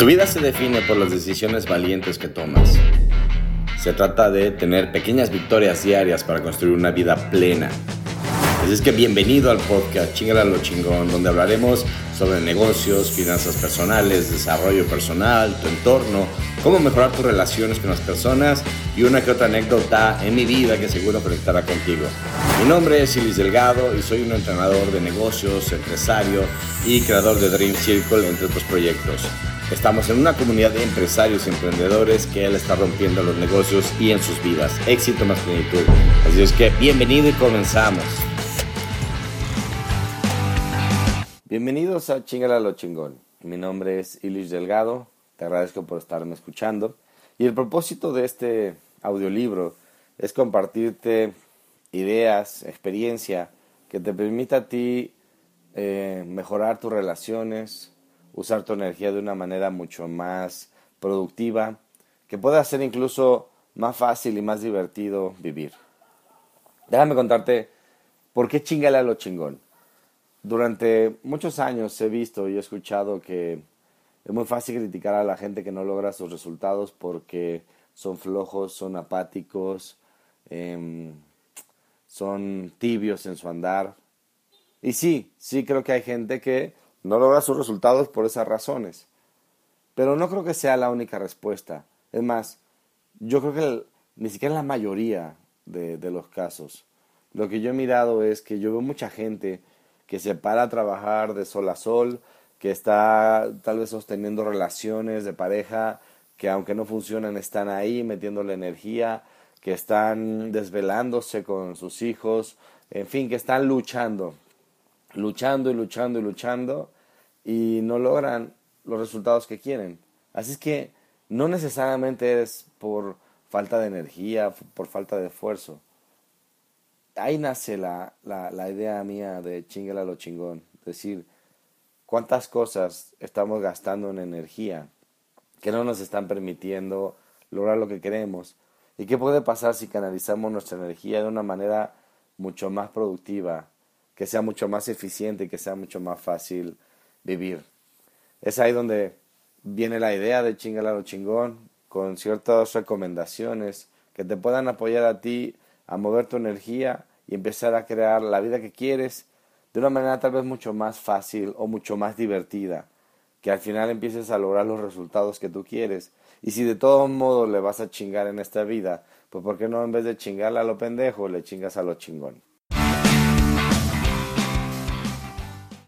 Tu vida se define por las decisiones valientes que tomas. Se trata de tener pequeñas victorias diarias para construir una vida plena. Así es que bienvenido al podcast Chingala lo chingón, donde hablaremos sobre negocios, finanzas personales, desarrollo personal, tu entorno, cómo mejorar tus relaciones con las personas y una que otra anécdota en mi vida que seguro conectará contigo. Mi nombre es Ilis Delgado y soy un entrenador de negocios, empresario y creador de Dream Circle, entre otros proyectos. Estamos en una comunidad de empresarios y emprendedores que él está rompiendo los negocios y en sus vidas. Éxito más plenitud. Así es que bienvenido y comenzamos. Bienvenidos a Chingala lo chingón. Mi nombre es Ilis Delgado. Te agradezco por estarme escuchando. Y el propósito de este audiolibro es compartirte ideas, experiencia que te permita a ti eh, mejorar tus relaciones, usar tu energía de una manera mucho más productiva, que pueda ser incluso más fácil y más divertido vivir. Déjame contarte por qué chingale a lo chingón. Durante muchos años he visto y he escuchado que es muy fácil criticar a la gente que no logra sus resultados porque son flojos, son apáticos, em, son tibios en su andar. Y sí, sí creo que hay gente que no logra sus resultados por esas razones. Pero no creo que sea la única respuesta. Es más, yo creo que ni siquiera la mayoría de, de los casos. Lo que yo he mirado es que yo veo mucha gente que se para a trabajar de sol a sol, que está tal vez sosteniendo relaciones de pareja que aunque no funcionan están ahí metiéndole energía, que están desvelándose con sus hijos, en fin, que están luchando luchando y luchando y luchando y no logran los resultados que quieren. Así es que no necesariamente es por falta de energía, por falta de esfuerzo. Ahí nace la, la, la idea mía de chingala lo chingón. Decir, cuántas cosas estamos gastando en energía que no nos están permitiendo lograr lo que queremos. ¿Y qué puede pasar si canalizamos nuestra energía de una manera mucho más productiva, que sea mucho más eficiente y que sea mucho más fácil vivir. Es ahí donde viene la idea de chingalaro chingón, con ciertas recomendaciones que te puedan apoyar a ti a mover tu energía y empezar a crear la vida que quieres de una manera tal vez mucho más fácil o mucho más divertida, que al final empieces a lograr los resultados que tú quieres. Y si de todos modos le vas a chingar en esta vida, pues ¿por qué no en vez de chingarle a lo pendejo le chingas a lo chingón?